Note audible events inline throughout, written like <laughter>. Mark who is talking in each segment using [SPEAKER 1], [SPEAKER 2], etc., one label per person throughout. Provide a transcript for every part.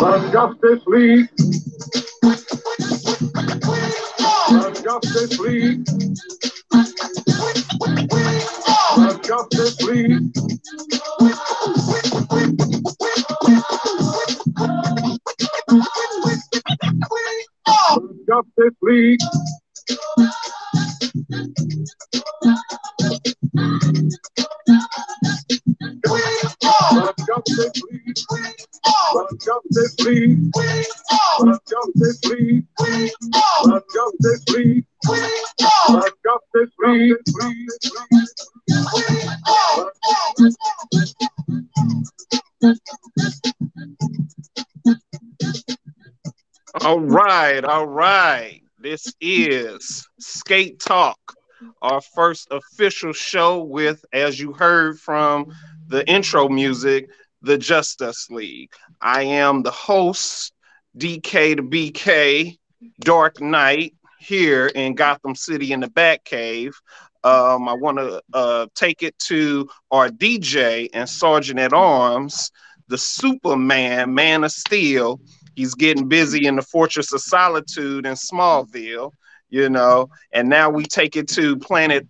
[SPEAKER 1] The Justice League.
[SPEAKER 2] Right, all right. This is Skate Talk, our first official show with, as you heard from the intro music, the Justice League. I am the host, DK to BK, Dark Knight, here in Gotham City in the Batcave. Um, I want to uh, take it to our DJ and Sergeant at Arms, the Superman, Man of Steel. He's getting busy in the Fortress of Solitude in Smallville, you know, and now we take it to Planet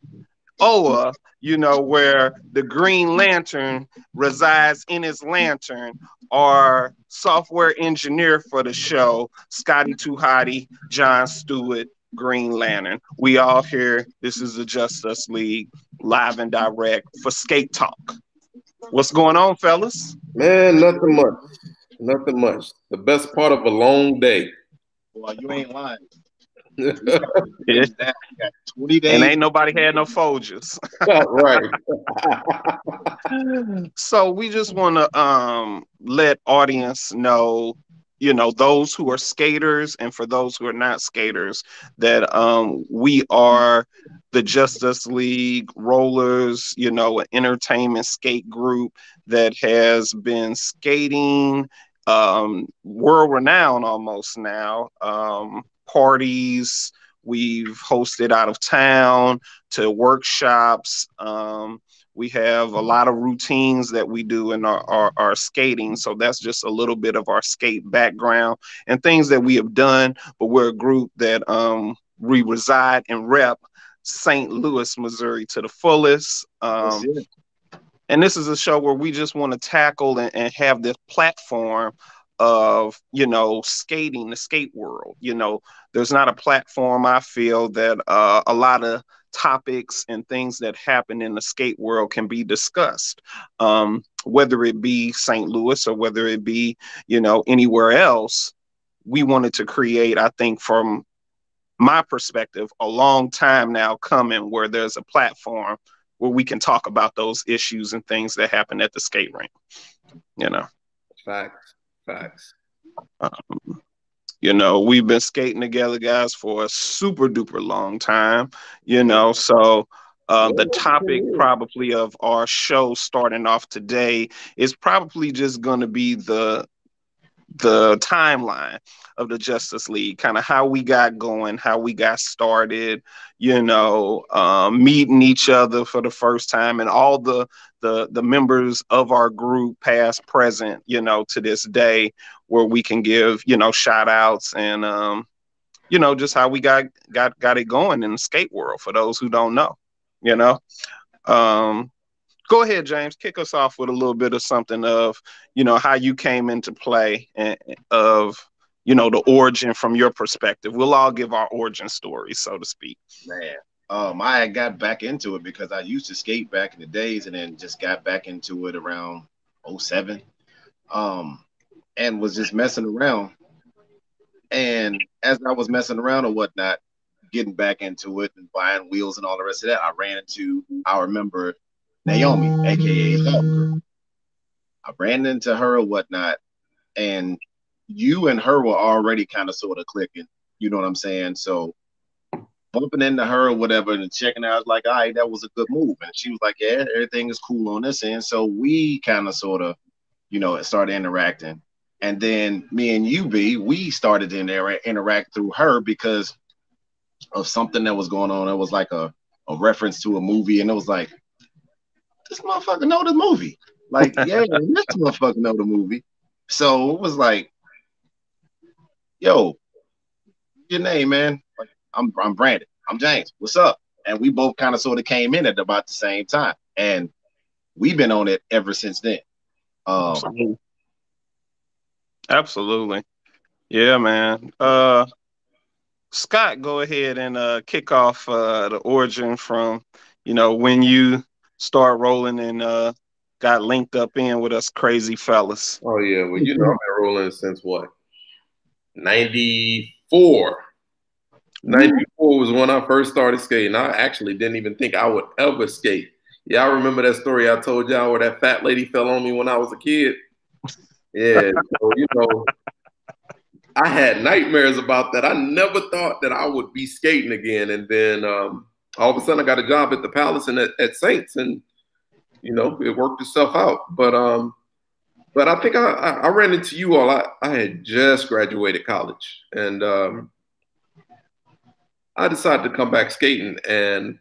[SPEAKER 2] Oa, you know, where the Green Lantern resides in his lantern. Our software engineer for the show, Scotty Tuhati, John Stewart, Green Lantern. We all here. This is the Justice League live and direct for Skate Talk. What's going on, fellas?
[SPEAKER 3] Man, nothing much. Nothing much. The best part of a long day.
[SPEAKER 4] Well, you ain't lying.
[SPEAKER 2] Yeah. <laughs>
[SPEAKER 4] You 20 days.
[SPEAKER 2] And ain't nobody had no Folgers.
[SPEAKER 3] right. <laughs>
[SPEAKER 2] so we just want to um let audience know you know those who are skaters and for those who are not skaters that um we are the justice league rollers you know an entertainment skate group that has been skating um world renowned almost now um parties we've hosted out of town to workshops um we have a lot of routines that we do in our, our, our, skating. So that's just a little bit of our skate background and things that we have done. But we're a group that um, we reside and rep St. Louis, Missouri to the fullest. Um, and this is a show where we just want to tackle and, and have this platform of you know skating the skate world you know? There's not a platform i feel that uh, a lot of topics and things that happen in the skate world can be discussed. Um, whether it be st louis or whether it be you know anywhere else we wanted to create i think from my perspective a long time now coming where there's a platform where we can talk about those issues and things that happen at the skate rink you know?
[SPEAKER 3] Facts facts.
[SPEAKER 2] Um, you know, we've been skating together, guys, for a super duper long time. You know, so uh, the topic probably of our show starting off today is probably just going to be the the timeline of the Justice League, kind of how we got going, how we got started, you know, um, meeting each other for the first time, and all the the the members of our group, past, present, you know, to this day, where we can give you know shout outs and um, you know just how we got got got it going in the skate world for those who don't know, you know. Um, go ahead, James. Kick us off with a little bit of something of, you know, how you came into play and of, you know, the origin from your perspective. We'll all give our origin stories, so to speak.
[SPEAKER 4] Man, um, I got back into it because I used to skate back in the days and then just got back into it around 07. Um, and was just messing around. And as I was messing around or whatnot, getting back into it and buying wheels and all the rest of that, I ran into our member Naomi, aka. I ran into her or whatnot, and you and her were already kind of sort of clicking. You know what I'm saying? So bumping into her or whatever and checking out, I was like, all right, that was a good move. And she was like, yeah, everything is cool on this end. So we kind of sort of, you know, started interacting. And then me and you, UB, we started to inter- interact through her because of something that was going on. It was like a, a reference to a movie, and it was like, this motherfucker know the movie. Like, <laughs> yeah, this motherfucker know the movie. So it was like, yo, your name, man? Like, I'm I'm Brandon. I'm James. What's up? And we both kind of sort of came in at about the same time, and we've been on it ever since then. Um,
[SPEAKER 2] Absolutely. Absolutely. Yeah, man. Uh Scott, go ahead and uh kick off uh the origin from, you know, when you start rolling and uh got linked up in with us crazy fellas.
[SPEAKER 3] Oh yeah, well you know I've been rolling since what? 94. 94 was when I first started skating. I actually didn't even think I would ever skate. Y'all remember that story I told y'all where that fat lady fell on me when I was a kid. Yeah, so you know, I had nightmares about that. I never thought that I would be skating again. And then um, all of a sudden I got a job at the Palace and at, at Saints and you know, it worked itself out. But um, but I think I, I ran into you all. I, I had just graduated college and um, I decided to come back skating and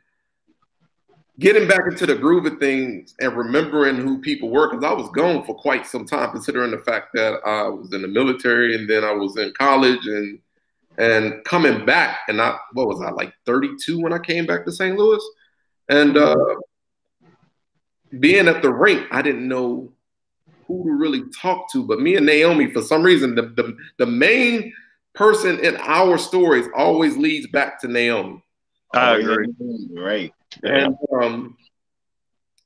[SPEAKER 3] getting back into the groove of things and remembering who people were because I was gone for quite some time, considering the fact that I was in the military and then I was in college and and coming back and I what was I like 32 when I came back to St. Louis and uh, being at the rink, I didn't know who to really talk to. But me and Naomi, for some reason, the the, the main person in our stories always leads back to Naomi.
[SPEAKER 2] I agree.
[SPEAKER 4] Right.
[SPEAKER 3] And um,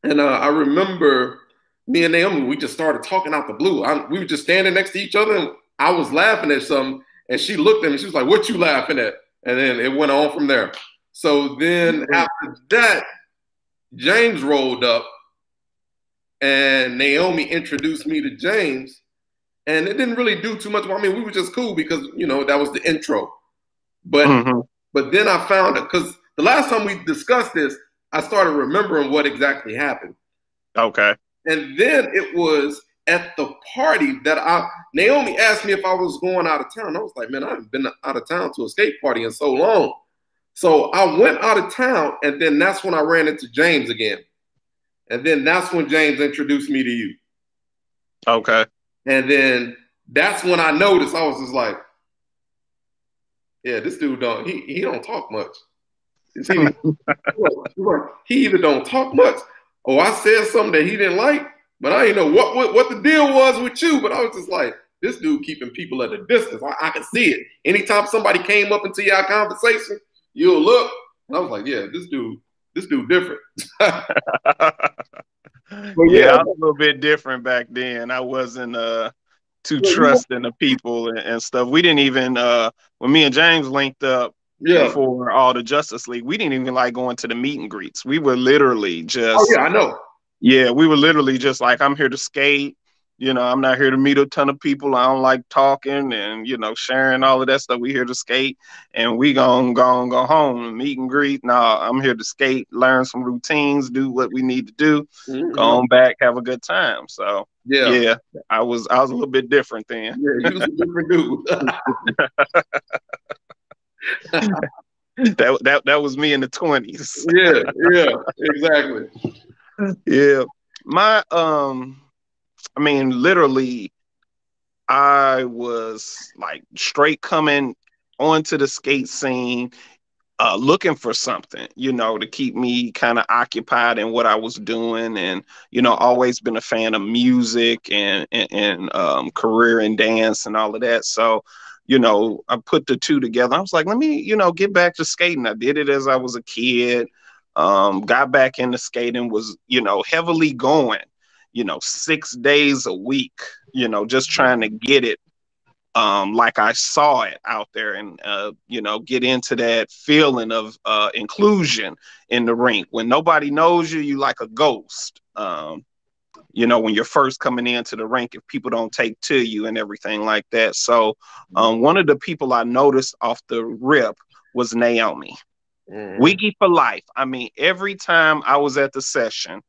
[SPEAKER 3] and uh, I remember me and Naomi, we just started talking out the blue. I, we were just standing next to each other, and I was laughing at something, and she looked at me. She was like, "What you laughing at?" And then it went on from there. So then after that, James rolled up, and Naomi introduced me to James, and it didn't really do too much. I mean, we were just cool because you know that was the intro. But
[SPEAKER 2] Mhm.
[SPEAKER 3] but then I found it because the last time we discussed this, I started remembering what exactly happened.
[SPEAKER 2] Okay.
[SPEAKER 3] And then it was at the party that I Naomi asked me if I was going out of town. I was like, man, I haven't been out of town to a skate party in so long. So I went out of town, and then that's when I ran into James again. And then that's when James introduced me to you.
[SPEAKER 2] Okay.
[SPEAKER 3] And then that's when I noticed I was just like, yeah, this dude don't he he don't talk much. Either- <laughs> he either don't talk much or I said something that he didn't like, but I didn't know what, what what the deal was with you. But I was just like, this dude keeping people at a distance. I, I can see it. Anytime somebody came up into your conversation, you'll look. And I was like, yeah, this dude, this dude different. <laughs>
[SPEAKER 2] yeah, I was a little bit different back then. I wasn't uh too
[SPEAKER 3] Yeah,
[SPEAKER 2] trusting of people and, and stuff. We didn't even uh when me and James linked up
[SPEAKER 3] Yeah.
[SPEAKER 2] before all the Justice League, we didn't even like going to the meet and greets. We were literally just
[SPEAKER 3] Oh yeah, I know.
[SPEAKER 2] Yeah, we were literally just like, I'm here to skate. You know, I'm not here to meet a ton of people. I don't like talking and you know sharing all of that stuff. We here to skate, and we gonna go go home, meet and greet. Nah, I'm here to skate, learn some routines, do what we need to do,
[SPEAKER 3] Mhm.
[SPEAKER 2] go on back, have a good time. So
[SPEAKER 3] Yeah.
[SPEAKER 2] yeah, I was I was a little bit different then.
[SPEAKER 3] Yeah, he was a different dude. <laughs>
[SPEAKER 2] That that that was me in the twenties.
[SPEAKER 3] yeah, yeah, exactly.
[SPEAKER 2] Yeah. My um I mean literally I was like straight coming onto the skate scene uh looking for something, you know, to keep me kind of occupied in what I was doing and you know, always been a fan of music and and, and um career in dance and all of that. So you know, I put the two together. I was like, let me, you know, get back to skating. I did it as I was a kid um, got back into skating, was, you know, heavily going, you know, six days a week, you know, just trying to get it um, like I saw it out there and, uh, you know, get into that feeling of uh, inclusion in the rink. When nobody knows you, you like a ghost. Um, you know, when you're first coming into the rink, if people don't take to you and everything like that. So, um, one of the people I noticed off the rip was Naomi.
[SPEAKER 3] Mhm.
[SPEAKER 2] Wiggy for life. I mean, every time I was at the session,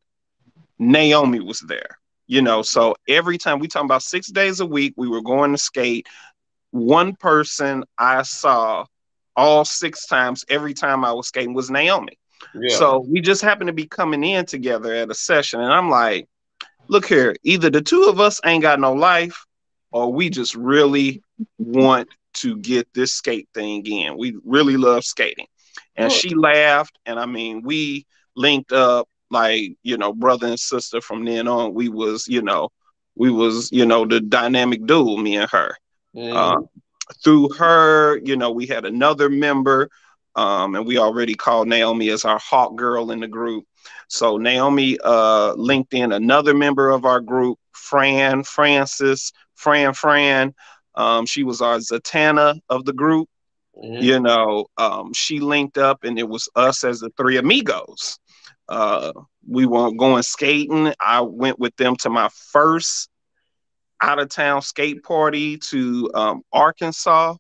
[SPEAKER 2] Naomi was there. You know, so every time we talking about six days a week, we were going to skate. One person I saw all six times every time I was skating was Naomi.
[SPEAKER 3] Yeah.
[SPEAKER 2] So we just happened to be coming in together at a session, and I'm like, look here, either the two of us ain't got no life, or we just really want to get this skate thing in. We really love skating. And
[SPEAKER 3] Cool.
[SPEAKER 2] she laughed, and I mean, we linked up like, you know, brother and sister from then on. We was, you know, we was, you know, the dynamic duo, me and her uh, through her, you know, we had another member, um, and we already called Naomi as our hawk girl in the group. So Naomi uh, linked in another member of our group, Fran Francis, Fran Fran. Um, she was our Zatanna of the group.
[SPEAKER 3] Mhm.
[SPEAKER 2] You know, um, she linked up, and it was us as the three amigos. Uh, we weren't going skating. I went with them to my first out of town skate party to um, Arkansas.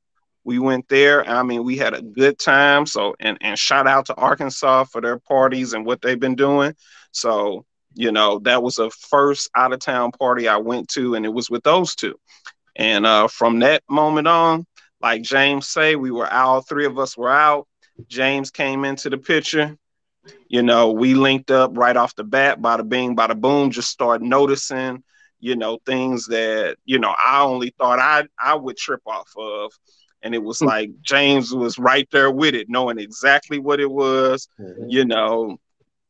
[SPEAKER 2] We went there. I mean, we had a good time. So, and and shout out to Arkansas for their parties and what they've been doing. So, you know, that was a first out of town party I went to, and it was with those two. And uh, from that moment on, like James say, we were all Three of us were out. James came into the picture. You know, we linked up right off the bat. Bada bing, bada boom. Just started noticing you know things that you know I only thought I I would trip off of, and it was
[SPEAKER 3] Hmm.
[SPEAKER 2] like James was right there with it, knowing exactly what it was,
[SPEAKER 3] Mhm.
[SPEAKER 2] you know,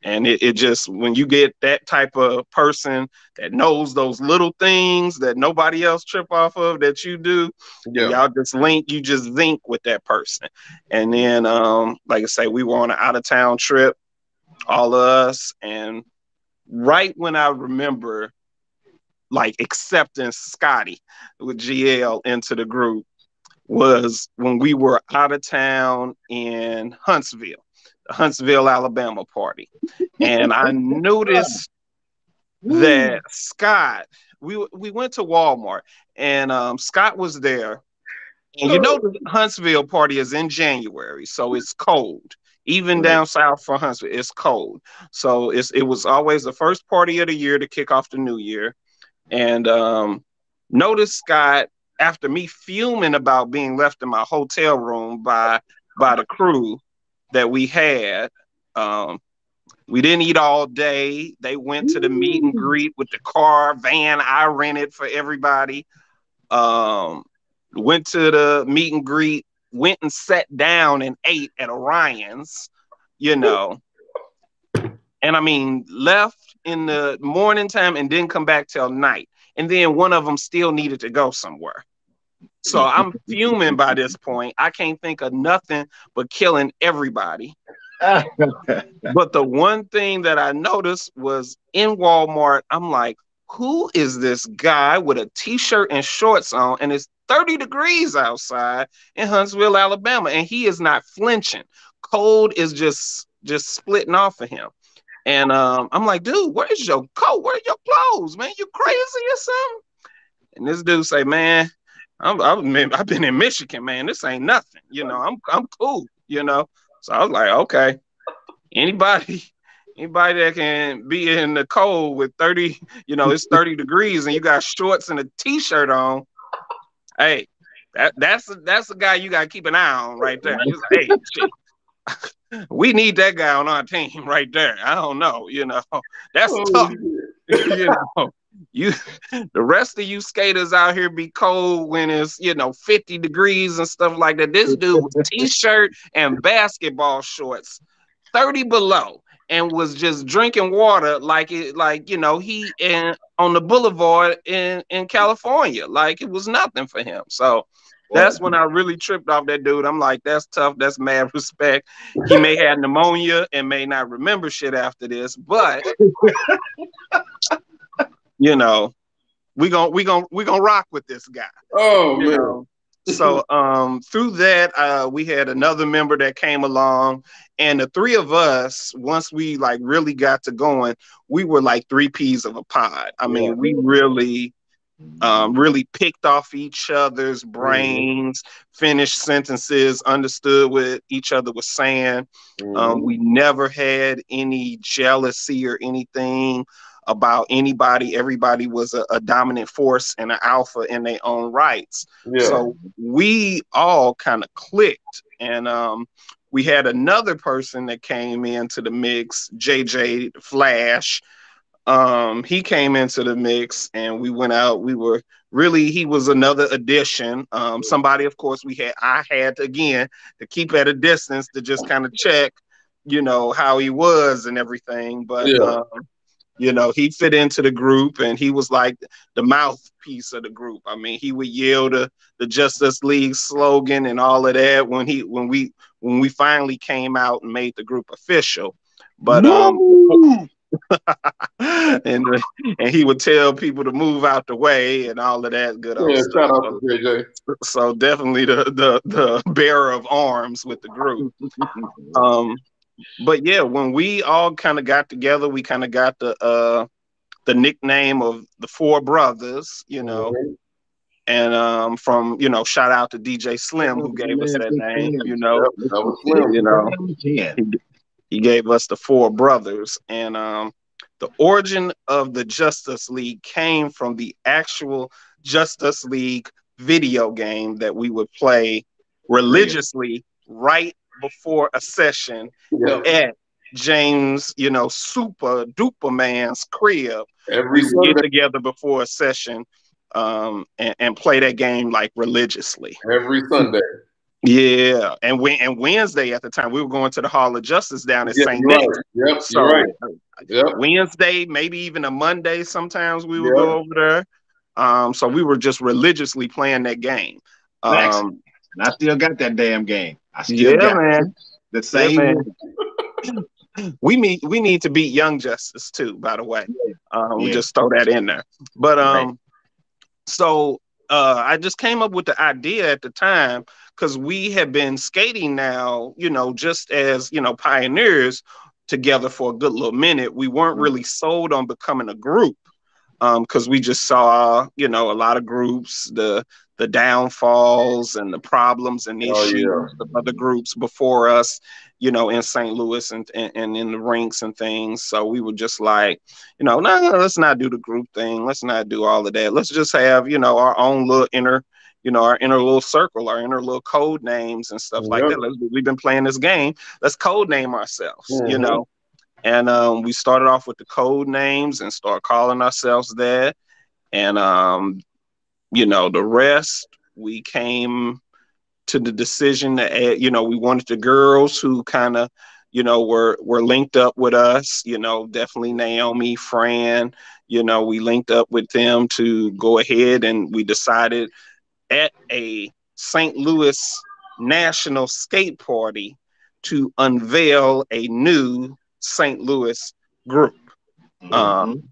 [SPEAKER 2] and it, it just when you get that type of person that knows those little things that nobody else trip off of that you do,
[SPEAKER 3] Yeah.
[SPEAKER 2] y'all just link, you just zinc with that person, and then um like I say, we were on an out of town trip, all of us, and right when I remember like accepting Scotty with GL into the group was when we were out of town in Huntsville, the Huntsville, Alabama party. And I <laughs> noticed that Scott, we we went to Walmart and um, Scott was there. And you know the Huntsville party is in January, so it's cold. Even down south for Huntsville, it's cold. So it's it was always the first party of the year to kick off the new year. And um notice Scott, after me fuming about being left in my hotel room by by the crew that we had, um, we didn't eat all day. They went to the meet and greet with the car van I rented for everybody. Um, went to the meet and greet, went and sat down and ate at Orion's, you know. And I mean, left in the morning time and didn't come back till night. And then one of them still needed to go somewhere. So I'm fuming by this point. I can't think of nothing but killing everybody. <laughs> But the one thing that I noticed was in Walmart, I'm like, who is this guy with a t-shirt and shorts on and it's 30 degrees outside in Huntsville, Alabama, and he is not flinching. Cold is just just splitting off of him. And um, I'm like, dude, where's your coat? Where's your clothes, man? You crazy or something? And this dude say, man, I'm, I'm I've been in Michigan, man. This ain't nothing. You know, I'm I'm cool. You know. So I was like, okay, anybody, anybody that can be in the cold with 30, you know, it's 30 degrees and you got shorts and a t-shirt on. Hey, that that's that's the guy you gotta keep an eye on right there. He's like, hey, <laughs> we need that guy on our team right there. I don't know, you know, that's
[SPEAKER 3] Oh,
[SPEAKER 2] tough. <laughs> you know, you <laughs> the rest of you skaters out here be cold when it's you know 50 degrees and stuff like that. This dude was <laughs> t-shirt and basketball shorts, 30 below, and was just drinking water like it like you know he in on the boulevard in in California, like it was nothing for him. So that's when I really tripped off that dude. I'm like, that's tough. That's mad <laughs> respect. He may have pneumonia and may not remember shit after this, but you know, we gon' we gon' we gonna rock with this guy.
[SPEAKER 3] Oh
[SPEAKER 2] You
[SPEAKER 3] man.
[SPEAKER 2] know? So um through that, uh we had another member that came along, and the three of us, once we like really got to going, we were like three peas of a pod. I mean, we really um, really picked off each other's brains, finished sentences, understood what each other was saying. Um, we never had any jealousy or anything. About anybody. Everybody was a, a dominant force and an alpha in their own rights.
[SPEAKER 3] Yeah.
[SPEAKER 2] So we all kind of clicked, and um, we had another person that came into the mix, JJ Flash. Um, he came into the mix, and we went out. We were really he was another addition. Um, somebody, of course, we had I had to, again to keep at a distance to just kind of check, you know, how he was and everything. But
[SPEAKER 3] Yeah.
[SPEAKER 2] um, you know, he fit into the group, and he was like the mouthpiece of the group. I mean, he would yell the the Justice League slogan and all of that when he when we when we finally came out and made the group official. But um, <laughs> and and he would tell people to move out the way and all of that good
[SPEAKER 3] Yeah,
[SPEAKER 2] stuff.
[SPEAKER 3] shout out to JJ.
[SPEAKER 2] So definitely the the the bearer of arms with the group. <laughs> Um, but yeah, when we all kind of got together, we kind of got the uh the nickname of the four brothers, you know, and um from you know, shout out to DJ Slim who gave us that name, you know,
[SPEAKER 3] Yep, that was Slim.
[SPEAKER 2] you know.
[SPEAKER 4] Yeah.
[SPEAKER 2] he gave us the four brothers and um the origin of the justice league came from the actual justice league video game that we would play religiously right before a session
[SPEAKER 3] Yeah.
[SPEAKER 2] at james you know super duper man's crib
[SPEAKER 3] Every
[SPEAKER 2] we would get together before a session um and, and play that game like religiously
[SPEAKER 3] every Sunday.
[SPEAKER 2] yeah and when and wednesday at the time we were going to the hall of justice down at
[SPEAKER 3] Yeah,
[SPEAKER 2] st
[SPEAKER 3] you're
[SPEAKER 2] nick
[SPEAKER 3] right. Yep,
[SPEAKER 2] so
[SPEAKER 3] you're right. Yep.
[SPEAKER 2] Wednesday, maybe even a Monday, sometimes we would
[SPEAKER 3] Yeah.
[SPEAKER 2] go over there. Um, so we were just religiously playing that game.
[SPEAKER 4] Facts.
[SPEAKER 2] Um,
[SPEAKER 4] And I still got that damn game. I still
[SPEAKER 2] yeah,
[SPEAKER 4] got
[SPEAKER 2] man.
[SPEAKER 4] the same.
[SPEAKER 2] man. <clears throat> We need we need to beat Young Justice too. By the way, uh, we
[SPEAKER 4] Yeah.
[SPEAKER 2] just throw that in there. But um,
[SPEAKER 4] Right.
[SPEAKER 2] so uh, I just came up with the idea at the time because we had been skating now, you know, just as you know, pioneers together for a good little minute. We weren't really sold on becoming a group because we just saw, you know, a lot of groups, the the downfalls and the problems and
[SPEAKER 3] Oh,
[SPEAKER 2] issues
[SPEAKER 3] yeah.
[SPEAKER 2] of other groups before us, you know, in St. Louis and, and, and in the rinks and things. So we were just like, you know, no, no, let's not do the group thing. Let's not do all of that. Let's just have, you know, our own little inner, you know, our inner little circle, our inner little code names and stuff like that. Let's, we've been playing this game. Let's code name ourselves, you
[SPEAKER 3] Mhm.
[SPEAKER 2] know. And um, we started off with the code names and start calling ourselves that. And um, you know, the rest we came to the decision that add, you know we wanted the girls who kind of you know were were linked up with us you know definitely naomi fran you know we linked up with them to go ahead and we decided at a st louis national skate party to unveil a new st louis group
[SPEAKER 4] Mhm.
[SPEAKER 2] um,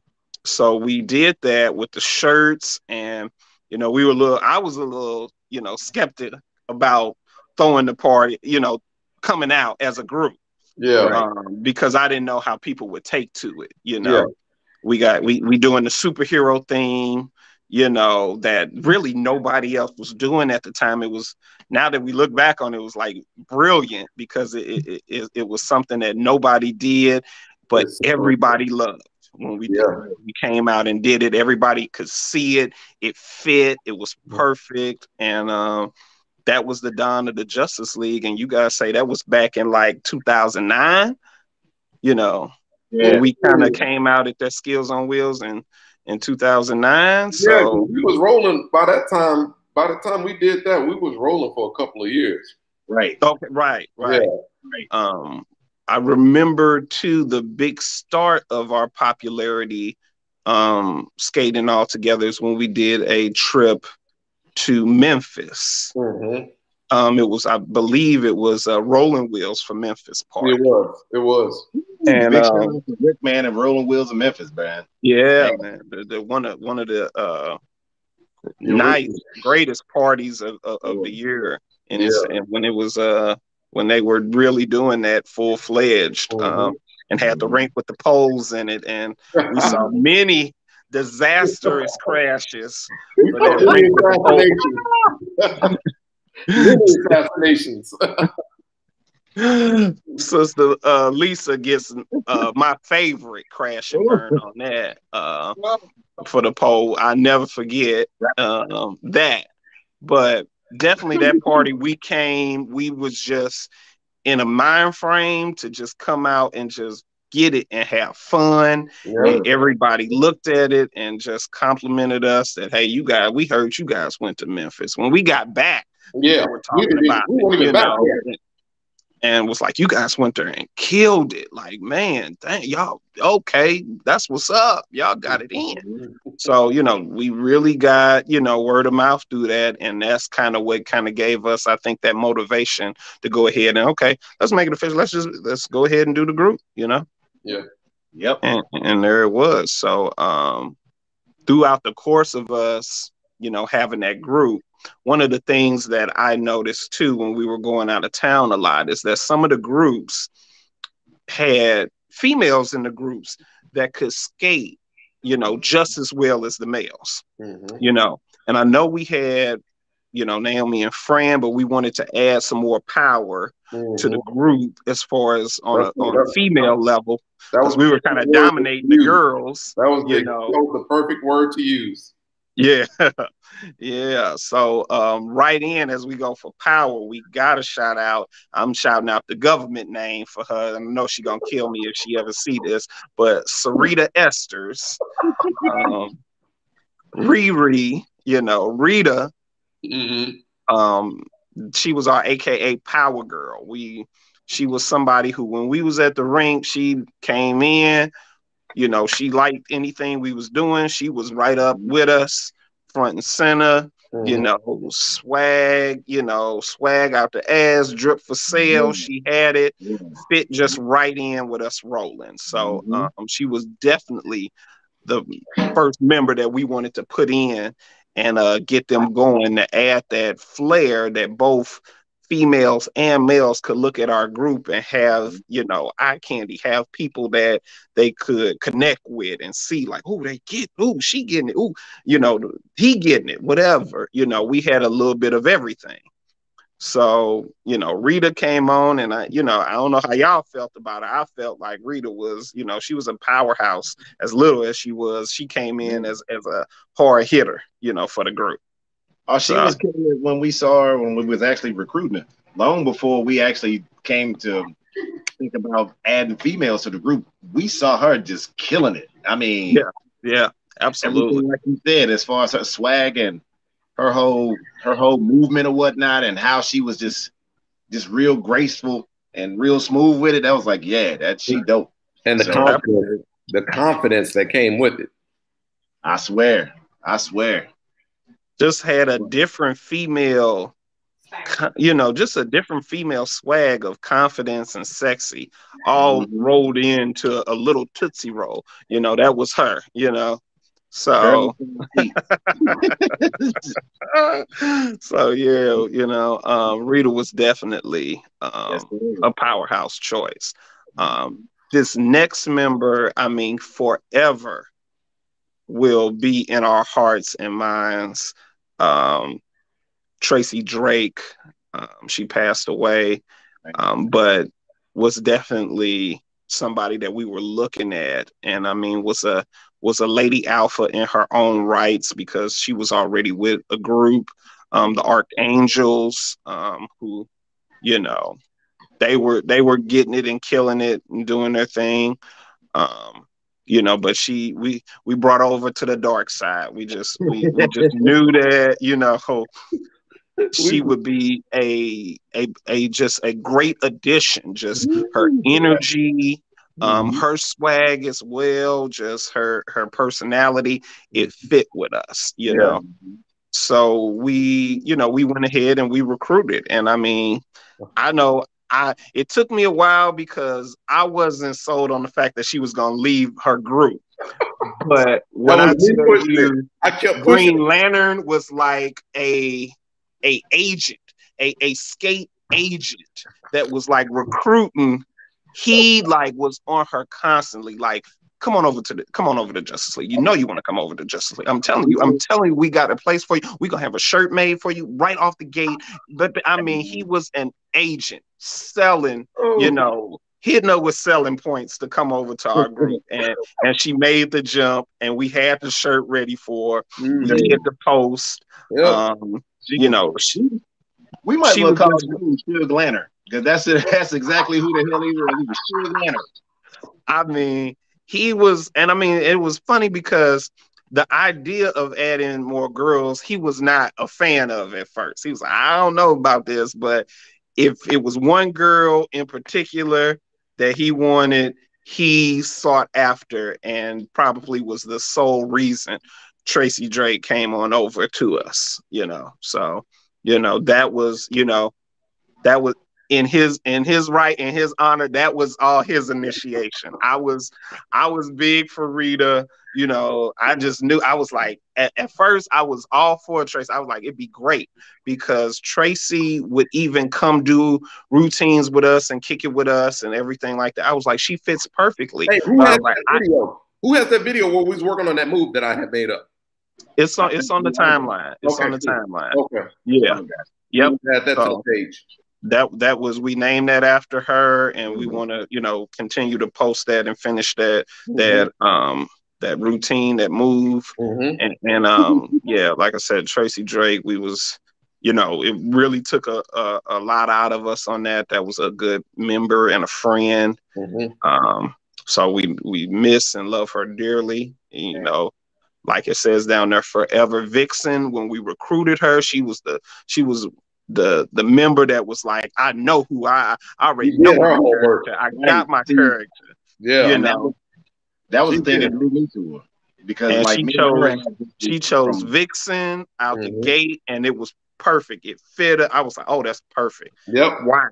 [SPEAKER 2] so we did that with the shirts, and you know, we were a little. I was a little, you know, skeptic about throwing the party, you know, coming out as a group
[SPEAKER 3] Yeah.
[SPEAKER 2] um, because I didn't know how people would take to it. You know,
[SPEAKER 3] Yeah.
[SPEAKER 2] we got we we doing the superhero thing. You know that really nobody else was doing at the time. It was now that we look back on it, it was like brilliant because it it, it, it was something that nobody did, but everybody loved when we
[SPEAKER 3] Yeah.
[SPEAKER 2] we came out and did it. Everybody could see it. It fit. It was perfect, and um, that was the dawn of the Justice League. And you guys say that was back in like 2009. You know,
[SPEAKER 4] Yeah.
[SPEAKER 2] when we kind of came out at that Skills on Wheels in in 2009.
[SPEAKER 3] yeah,
[SPEAKER 2] So
[SPEAKER 3] we was rolling by that time. By the time we did that, we was rolling for a couple of years.
[SPEAKER 4] Right.
[SPEAKER 2] okay, right, right.
[SPEAKER 4] Right.
[SPEAKER 2] Um, I remember too the big start of our popularity um skating all together is when we did a trip to Memphis.
[SPEAKER 3] Mm-hmm.
[SPEAKER 2] Um, it was, I believe, it was uh, Rolling Wheels for Memphis Park.
[SPEAKER 3] It was. It was.
[SPEAKER 2] And, um,
[SPEAKER 4] Rick Man and Rolling Wheels of Memphis, man.
[SPEAKER 2] Yeah, man. The, the one of one of the uh, nice, greatest parties of, of, of the year, and it's and when it was uh when they were really doing that full fledged,
[SPEAKER 3] Mhm.
[SPEAKER 2] um, and had the rink with the poles in it, and we saw <laughs> many disastrous <laughs> crashes. But that
[SPEAKER 3] Many
[SPEAKER 2] rink with the poles-
[SPEAKER 3] assassinations. <laughs> Many assassinations.
[SPEAKER 2] Sister uh, Lisa gets uh, my favorite crash and burn on that uh, for the pole. I never forget um, that. But definitely that party we came, we was just in a mind frame to just come out and just get it and have fun.
[SPEAKER 3] Yeah.
[SPEAKER 2] And everybody looked at it and just complimented us that, hey, you guys, we heard you guys went to Memphis. When we got back,
[SPEAKER 3] Yeah.
[SPEAKER 2] we were talking
[SPEAKER 3] We- we-
[SPEAKER 2] about
[SPEAKER 3] we
[SPEAKER 2] it,
[SPEAKER 3] weren't even
[SPEAKER 2] you
[SPEAKER 3] back
[SPEAKER 2] know. And was like, you guys went there and killed it. Like, man, dang, y'all, okay, that's what's up. Y'all got it in. So, you know, we really got, you know, word of mouth through that. And that's kind of what kind of gave us, I think, that motivation to go ahead and, okay, let's make it official. Let's just, let's go ahead and do the group, you know? Yeah.
[SPEAKER 4] Yep.
[SPEAKER 2] and, and there it was. So um, throughout the course of us, you know, having that group, one of the things that I noticed too when we were going out of town a lot is that some of the groups had females in the groups that could skate, you know, just as well as the males,
[SPEAKER 3] Mhm.
[SPEAKER 2] you know. And I know we had, you know, Naomi and Fran, but we wanted to add some more power to the
[SPEAKER 3] Mhm.
[SPEAKER 2] group as far as on a, on a female level
[SPEAKER 3] That
[SPEAKER 2] because we were kind of dominating the girls.
[SPEAKER 3] That was,
[SPEAKER 2] you
[SPEAKER 3] the,
[SPEAKER 2] know.
[SPEAKER 3] that was the perfect word to use.
[SPEAKER 2] Yeah, <laughs> yeah. So um, right in as we go for power, we got to shout out. I'm shouting out the government name for her. I know she gonna kill me if she ever see this, but Sarita Esters, um, Riri, you know Rita.
[SPEAKER 3] Mm-hmm.
[SPEAKER 2] Um, she was our AKA Power Girl. We she was somebody who when we was at the rink, she came in, you know, she liked anything we was doing. She was right up with us, front and center, you
[SPEAKER 3] Mm-hmm.
[SPEAKER 2] know, swag, you know, swag out the ass, drip for sale. She had it, fit just right in with us rolling. So
[SPEAKER 4] Mhm.
[SPEAKER 2] um, she was definitely the first member that we wanted to put in and uh, get them going to add that flair that both females and males could look at our group and have, mm-hmm. you know, eye candy, have people that they could connect with and see, like, oh, they get, oh, she getting it, oh, you know, he getting it, whatever. You know, we had a little bit of everything. So, you know, Rita came on, and I, you know, I don't know how y'all felt about it. I felt like Rita was, you know, she was a powerhouse as little as she was. She came in mm-hmm. as as a hard hitter, you know, for the group.
[SPEAKER 4] Oh, she
[SPEAKER 2] So-
[SPEAKER 4] was killing it when we saw her when we was actually recruiting her. Long before we actually came to think about adding females to the group, we saw her just killing it. I mean,
[SPEAKER 2] Yeah. Yeah, absolutely.
[SPEAKER 4] like you said, as far as her swag and her whole her whole movement or whatnot, and how she was just just real graceful and real smooth with it. That was like, yeah, that she dope.
[SPEAKER 3] And the
[SPEAKER 4] So-
[SPEAKER 3] confidence, the confidence that came with it.
[SPEAKER 4] I swear, I swear.
[SPEAKER 2] Just had a different female, you know, just a different female swag of confidence and sexy, all
[SPEAKER 4] Mhm.
[SPEAKER 2] rolled into a little tootsie roll. You know, that was her. You know, so. <laughs> So yeah, you know, um, Rita was definitely um, a powerhouse choice. Um, this next member, I mean, forever will be in our hearts and minds. Um, Tracy Drake, um, she passed away, um, but was definitely somebody that we were looking at, and I mean, was a was a lady alpha in her own rights because she was already with a group, um, the Archangels, um, who, you know, they were they were getting it and killing it and doing their thing. Um, you know, but she we we brought over to the dark side. We just we, we just knew that, you know, <laughs> she would be a a a just a great addition. Just her energy, um, her swag as well, just her her personality, it fit with us, you
[SPEAKER 3] Yeah.
[SPEAKER 2] know. So we, you know, we went ahead and we recruited. And I mean, I know I it took me a while because I wasn't sold on the fact that she was gonna leave her group. But <laughs> when I
[SPEAKER 3] was me
[SPEAKER 2] tell
[SPEAKER 3] pushing
[SPEAKER 2] you
[SPEAKER 3] I kept
[SPEAKER 2] Green
[SPEAKER 3] pushing.
[SPEAKER 2] Lantern was like a a agent, a, a skate agent that was like recruiting. He like was on her constantly, like come on over to the come on over to Justice League. You know you want to come over to Justice League. I'm telling you, I'm telling you, we got a place for you. We gonna have a shirt made for you right off the gate. <laughs> But I mean, he was an agent selling, you
[SPEAKER 3] Oh.
[SPEAKER 2] know, hitting her with selling points to come over to our <laughs> group, and and she made the jump, and we had the shirt ready for. We
[SPEAKER 3] Mhm.
[SPEAKER 2] did the post.
[SPEAKER 3] Yep.
[SPEAKER 2] Um, you know, she,
[SPEAKER 4] We might
[SPEAKER 2] She was
[SPEAKER 4] call Suge Lanner because that's it, <laughs> that's exactly who the hell he was. He was Suge Lanner.
[SPEAKER 2] I mean, he was, and I mean, it was funny because the idea of adding more girls, he was not a fan of at first. He was like, I don't know about this, but if it was one girl in particular that he wanted, he sought after and probably was the sole reason Tracy Drake came on over to us, you know. So, you know, that was, you know, that was in his in his right in his honor that was all his initiation. I was i was big for rita you know i just knew i was like at, at first i was all for tracy. I was like it'd be great because tracy would even come do routines with us and kick it with us and everything like that. I was like she fits perfectly.
[SPEAKER 3] Hey, who
[SPEAKER 2] But
[SPEAKER 3] has
[SPEAKER 2] like,
[SPEAKER 3] that video? Who has that video where we was working on that move that I had made up?
[SPEAKER 2] it's on it's on the timeline. It's
[SPEAKER 3] Okay,
[SPEAKER 2] on the timeline.
[SPEAKER 3] Okay.
[SPEAKER 2] yeah. Yep.
[SPEAKER 3] Who Add that to
[SPEAKER 2] So-
[SPEAKER 3] the page.
[SPEAKER 2] That that was we named that after her and we
[SPEAKER 3] Mhm.
[SPEAKER 2] want to you know continue to post that and finish that
[SPEAKER 3] Mm-hmm.
[SPEAKER 2] that um that routine that move
[SPEAKER 3] Mhm.
[SPEAKER 2] and, and um yeah like i said tracy drake we was you know it really took a, a a lot out of us on that that was a good member and a friend
[SPEAKER 3] Mhm.
[SPEAKER 2] um so we we miss and love her dearly you know like it says down there forever vixen when we recruited her she was the she was the the member that was like i know who i i already know my character. I got my character.
[SPEAKER 3] Yeah.
[SPEAKER 2] you
[SPEAKER 4] that
[SPEAKER 2] know?
[SPEAKER 4] was that was the thing that drew me to her. Because
[SPEAKER 2] And
[SPEAKER 4] like
[SPEAKER 2] she
[SPEAKER 4] me and her
[SPEAKER 2] chose- she chose vixen out
[SPEAKER 3] Mhm.
[SPEAKER 2] the gate and it was perfect. It fit her. i was like oh that's perfect.
[SPEAKER 3] Yep.
[SPEAKER 2] wow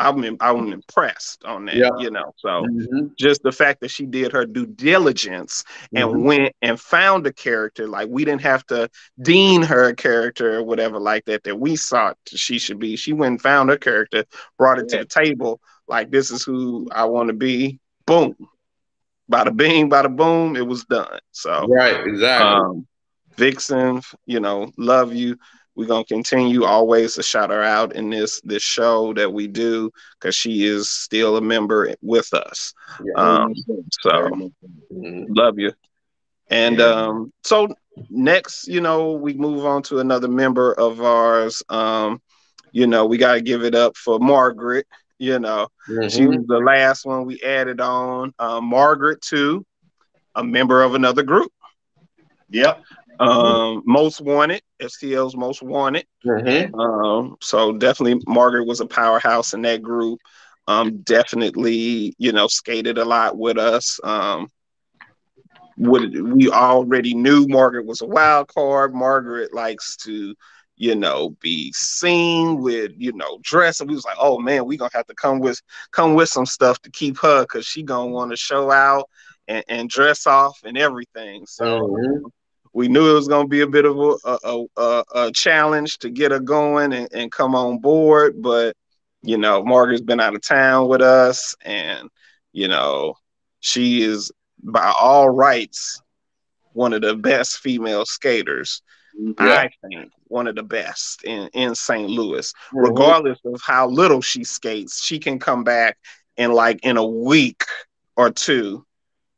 [SPEAKER 2] i'm im- i'm impressed on that
[SPEAKER 3] Yeah.
[SPEAKER 2] you know so
[SPEAKER 3] Mhm.
[SPEAKER 2] just the fact that she did her due diligence and
[SPEAKER 3] Mhm.
[SPEAKER 2] went and found a character like we didn't have to dean her character or whatever like that that we thought she should be she went and found her character brought it to the table like this is who i want to be boom bada bing bada boom it was done so
[SPEAKER 3] Right. Exactly.
[SPEAKER 2] um vixen you know love you we're gonna continue always to shout her out in this this show that we do because she is still a member with us
[SPEAKER 3] Yeah.
[SPEAKER 2] um so
[SPEAKER 4] Very much so.
[SPEAKER 3] Mhm.
[SPEAKER 2] love you and
[SPEAKER 3] Yeah.
[SPEAKER 2] um so next you know we move on to another member of ours um you know we got to give it up for margaret you know she
[SPEAKER 3] Mhm.
[SPEAKER 2] was the last one we added on um, margaret too a member of another group
[SPEAKER 4] Yep.
[SPEAKER 2] Um most wanted stl's most wanted
[SPEAKER 3] Mhm.
[SPEAKER 2] um, so definitely Margaret was a powerhouse in that group. Um, definitely, you know, skated a lot with us. Um, would we already knew Margaret was a wild card. Margaret likes to, you know, be seen with, you know, dress. And we was like, oh man, we gonna have to come with come with some stuff to keep her because she gonna want to show out and, and dress off and everything. So
[SPEAKER 3] Mhm.
[SPEAKER 2] We knew it was going to be a bit of a, a, a, challenge to get her going and, and come on board. But, you know, Margaret's been out of town with us and, you know, she is by all rights one of the best female skaters. I think one of the best in, in St. Louis.
[SPEAKER 3] Mhm.
[SPEAKER 2] Regardless of how little she skates, she can come back and like in a week or two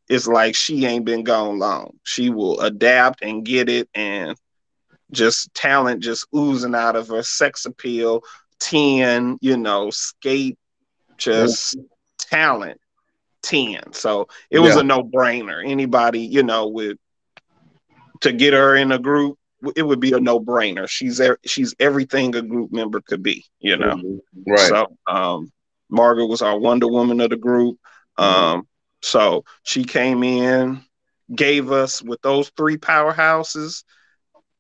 [SPEAKER 2] it's like she ain't been gone long. She will adapt and get it, and just talent just oozing out of her. Sex appeal, ten, you know, skate, just talent, ten. So it was
[SPEAKER 3] Yeah.
[SPEAKER 2] a no brainer. Anybody, you know, with to get her in a group, it would be a no brainer. She's she's everything a group member could be, you know.
[SPEAKER 3] Right.
[SPEAKER 2] So um, Margaret was our Wonder Woman of the group. Um, so she came in, gave us with those three powerhouses.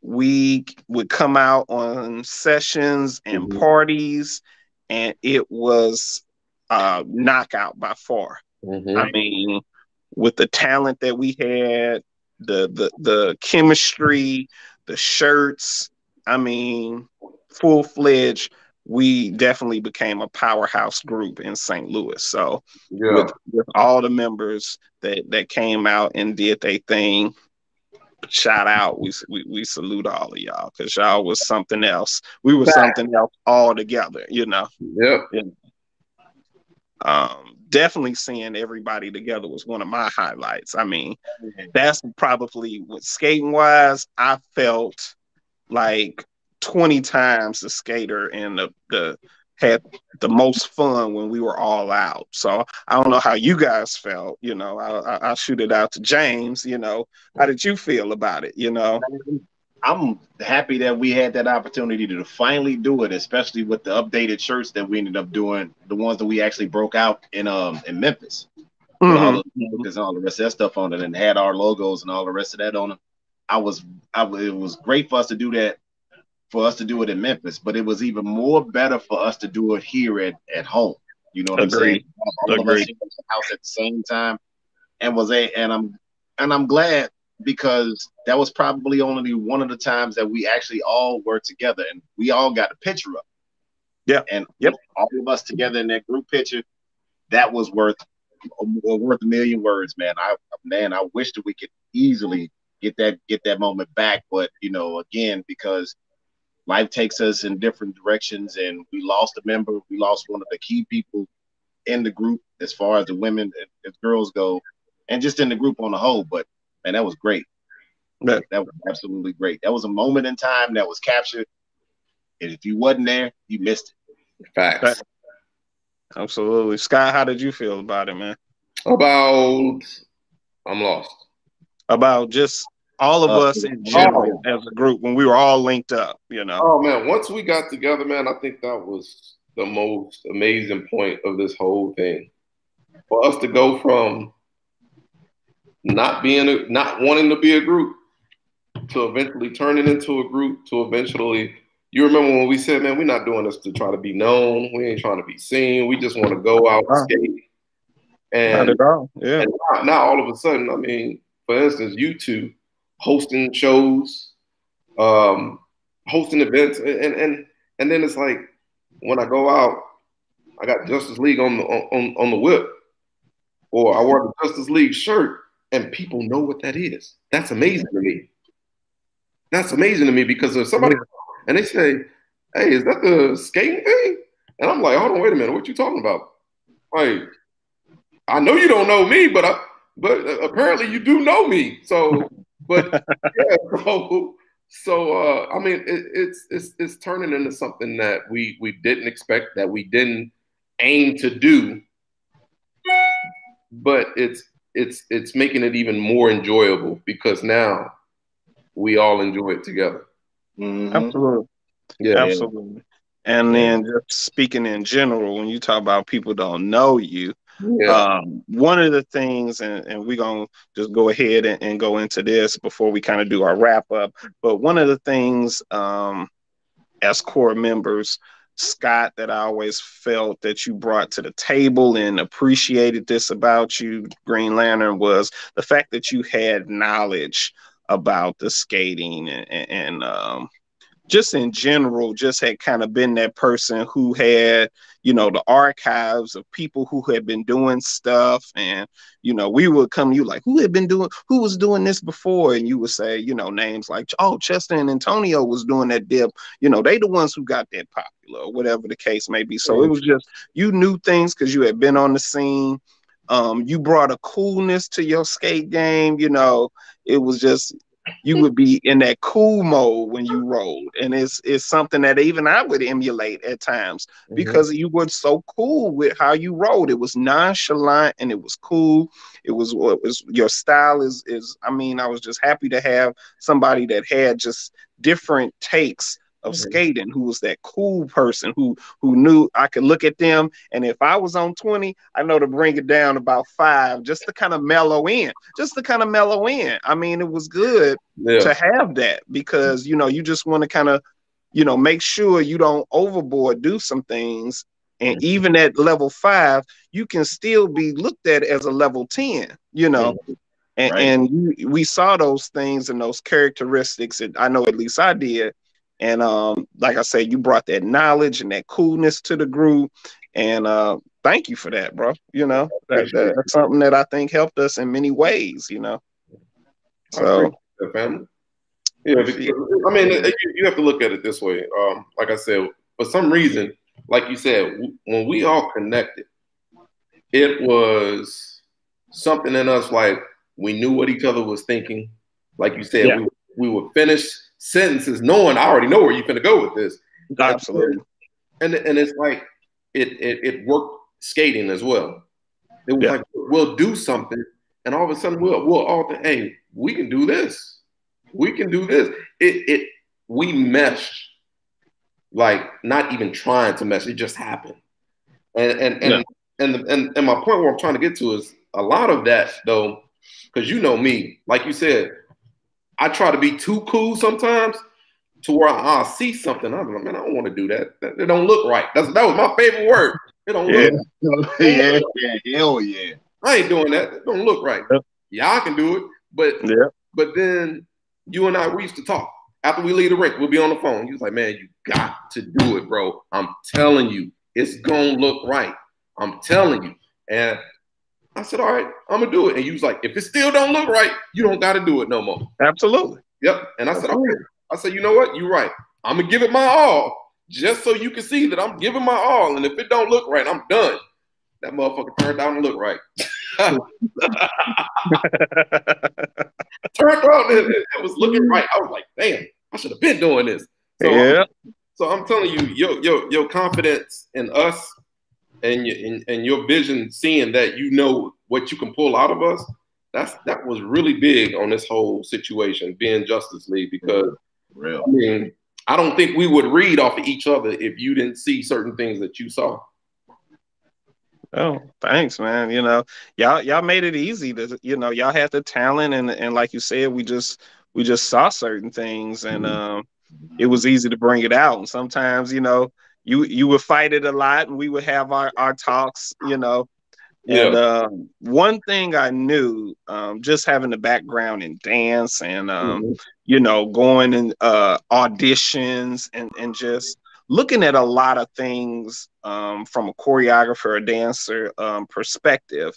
[SPEAKER 2] We would come out on sessions and
[SPEAKER 3] Mhm.
[SPEAKER 2] parties, and it was uh, knockout by far.
[SPEAKER 3] Mhm.
[SPEAKER 2] I mean, with the talent that we had, the the the chemistry, the shirts. I mean, full fledged we definitely became a powerhouse group in St. Louis. So
[SPEAKER 3] Yeah.
[SPEAKER 2] with, with all the members that that came out and did their thing, shout out. We we, we salute all of y'all because y'all was something else. We were something else all together, you know.
[SPEAKER 3] Yep.
[SPEAKER 2] Um, definitely seeing everybody together was one of my highlights. I mean, that's probably with skating wise, I felt like 20 times the skater and the, the had the most fun when we were all out. So I don't know how you guys felt. You know, I, I, I'll shoot it out to James. You know, how did you feel about it? You know,
[SPEAKER 4] I'm happy that we had that opportunity to finally do it, especially with the updated shirts that we ended up doing, the ones that we actually broke out in um in Memphis. With all the and all the rest of that stuff on it, and had our logos and all the rest of that on them. I was, I it was great for us to do that, for us to do it in Memphis, but it was even more better for us to do it here at at home. You know what I'm saying?
[SPEAKER 2] Agreed.
[SPEAKER 4] Of us
[SPEAKER 2] Agreed.
[SPEAKER 4] at the house at the same time, and was a, and I'm, and I'm glad because that was probably only one of the times that we actually all were together and we all got a picture up.
[SPEAKER 2] Yeah.
[SPEAKER 4] And
[SPEAKER 2] Yep.
[SPEAKER 4] all of us together in that group picture, that was worth worth a million words, man. I man, I wish that we could easily get that get that moment back, but you know, again, because life takes us in different directions and we lost a member, we lost one of the key people in the group as far as the women and and girls go, and just in the group on the whole. But man, that was great.
[SPEAKER 2] Yeah.
[SPEAKER 4] That was absolutely great. That was a moment in time that was captured. And if you wasn't there, you missed it.
[SPEAKER 3] Facts.
[SPEAKER 2] absolutely. Scott, how did you feel about it, man?
[SPEAKER 3] About I'm lost.
[SPEAKER 2] About just all of
[SPEAKER 4] Uh,
[SPEAKER 2] us in general as a group when we were all linked up, you know.
[SPEAKER 3] Oh man, once we got together, man, I think that was the most amazing point of this whole thing. For us to go from not being a, not wanting to be a group to eventually turning into a group to eventually you remember when we said, man, we're not doing this to try to be known. We ain't trying to be seen. We just want to go out and skate.
[SPEAKER 2] Not
[SPEAKER 3] And
[SPEAKER 2] at all. Yeah.
[SPEAKER 3] and now, now all of a sudden, I mean, for instance, you two hosting shows, um, hosting events, and and and then it's like when I go out, I got JustUs League on the on, on the whip, or I wear the JustUs League shirt, and people know what that is. That's amazing to me. That's amazing to me because if somebody and they say, "Hey, is that the skating thing?" and I'm like, "Hold on, wait a minute, what you talking about?" Like, I know you don't know me, but I, but apparently you do know me. So, but yeah, <laughs> so so uh, I mean, it, it's it's it's turning into something that we we didn't expect, that we didn't aim to do, but it's it's it's making it even more enjoyable because now we all enjoy it together.
[SPEAKER 4] Mhm.
[SPEAKER 2] Absolutely.
[SPEAKER 3] Yeah,
[SPEAKER 2] Absolutely. And then just speaking in general, when you talk about people don't know you,
[SPEAKER 3] yeah,
[SPEAKER 2] um, one of the things, and, and we're going to just go ahead and, and go into this before we kind of do our wrap up, but one of the things um, as core members, Scott, that I always felt that you brought to the table and appreciated this about you, Green Lantern, was the fact that you had knowledge about the skating and, and, um, just in general, just had kind of been that person who had, you know, the archives of people who had been doing stuff. And, you know, we would come you like, who had been doing, who was doing this before? And you would say, you know, names like, oh, Chester and Antonio was doing that dip. You know, they the ones who got that popular, or whatever the case may be. So it was just, you knew things because you had been on the scene. Um, you brought a coolness to your skate game. You know, it was just you would be in that cool mode when you rolled, and it's it's something that even I would emulate at times
[SPEAKER 3] Mm-hmm.
[SPEAKER 2] because you were so cool with how you rolled. It was nonchalant and it was cool. It was what was your style is is. I mean, I was just happy to have somebody that had just different takes of
[SPEAKER 3] Mhm.
[SPEAKER 2] skating who was that cool person who who knew I could look at them and if I was on 20 I know to bring it down about 5 just to kind of mellow in just to kind of mellow in I mean it was good
[SPEAKER 3] yeah,
[SPEAKER 2] to have that because you know you just want to kind of you know make sure you don't overboard do some things and
[SPEAKER 3] Mhm.
[SPEAKER 2] even at level 5 you can still be looked at as a level 10 you know and,
[SPEAKER 4] Right.
[SPEAKER 2] and we saw those things and those characteristics and I know at least I did And um, like I said, you brought that knowledge and that coolness to the group. And uh, thank you for that, bro. You know, that, that, that's something that I think helped us in many ways, you know. So,
[SPEAKER 3] family. Yeah, I mean, you have to look at it this way. Um, like I said, for some reason, like you said, when we all connected, it was something in us like we knew what each other was thinking. Like you said, yeah. we, we would finish sentences knowing I already know where you're going to go with this.
[SPEAKER 2] Absolutely.
[SPEAKER 3] And and it's like it it, it worked skating as well. It was yeah. like we'll do something, and all of a sudden we'll we'll all think, hey, we can do this. We can do this. It it we meshed like not even trying to mesh. It just happened. And and and yeah. and, and and my point where I'm trying to get to is a lot of that though, because you know me, like you said, I try to be too cool sometimes to where I, see something. I'm like, man, I don't want to do that. that. It don't look right. That's that was my favorite word. It don't
[SPEAKER 4] yeah. look. <laughs> yeah, yeah, hell yeah.
[SPEAKER 3] I ain't doing that. It don't look right. Yep. Y'all can do it, but yeah. but then you and I we used to talk after we leave the rink. We'll be on the phone. He was like, man, you got to do it, bro. I'm telling you, it's gonna look right. I'm telling you. And I said, all right, I'm gonna do it. And he was like, if it still don't look right, you don't got to do it no more.
[SPEAKER 2] Absolutely.
[SPEAKER 3] Yep. And I said, okay. I said, you know what? You're right. I'm gonna give it my all, just so you can see that I'm giving my all. And if it don't look right, I'm done. That motherfucker turned out and look right. <laughs> turned out and it, it was looking right. I was like, damn, I should have been doing this.
[SPEAKER 2] So, yeah.
[SPEAKER 3] So I'm telling you, your your your confidence in us and your and, and your vision, seeing that you know what you can pull out of us, that's that was really big on this whole situation, being JustUs League, because
[SPEAKER 4] Real.
[SPEAKER 3] I mean, I don't think we would read off of each other if you didn't see certain things that you saw.
[SPEAKER 2] Oh, thanks, man. You know, y'all y'all made it easy to you know, y'all had the talent and and like you said, we just we just saw certain things and mm-hmm. um it was easy to bring it out. And sometimes, you know, you you would fight it a lot and we would have our, our talks, you know. Yeah. And uh, one thing I knew, um, just having the background in dance and um, mm-hmm. you know, going in uh auditions and, and just looking at a lot of things um, from a choreographer, a dancer um, perspective.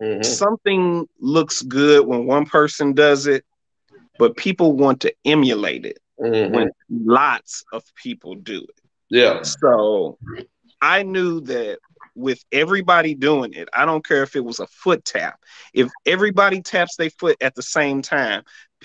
[SPEAKER 2] Mm-hmm. Something looks good when one person does it, but people want to emulate it mm-hmm. when lots of people do it.
[SPEAKER 3] Yeah.
[SPEAKER 2] So I knew that with everybody doing it, I don't care if it was a foot tap. If everybody taps their foot at the same time,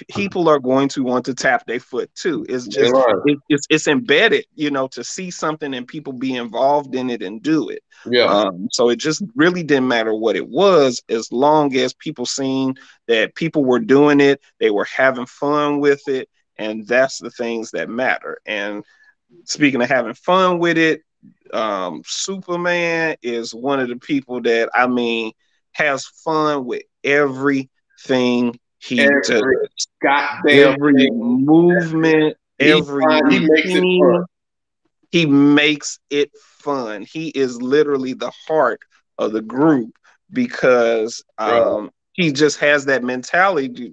[SPEAKER 2] people are going to want to tap their foot too. It's just it, it's it's embedded, you know, to see something and people be involved in it and do it.
[SPEAKER 3] Yeah.
[SPEAKER 2] Um, so it just really didn't matter what it was, as long as people seen that people were doing it, they were having fun with it, and that's the things that matter. And speaking of having fun with it, um, Superman is one of the people that I mean has fun with everything he every does.
[SPEAKER 3] Goddamn
[SPEAKER 2] every thing. movement, he every he makes it fun. He makes it fun. He is literally the heart of the group because um, he just has that mentality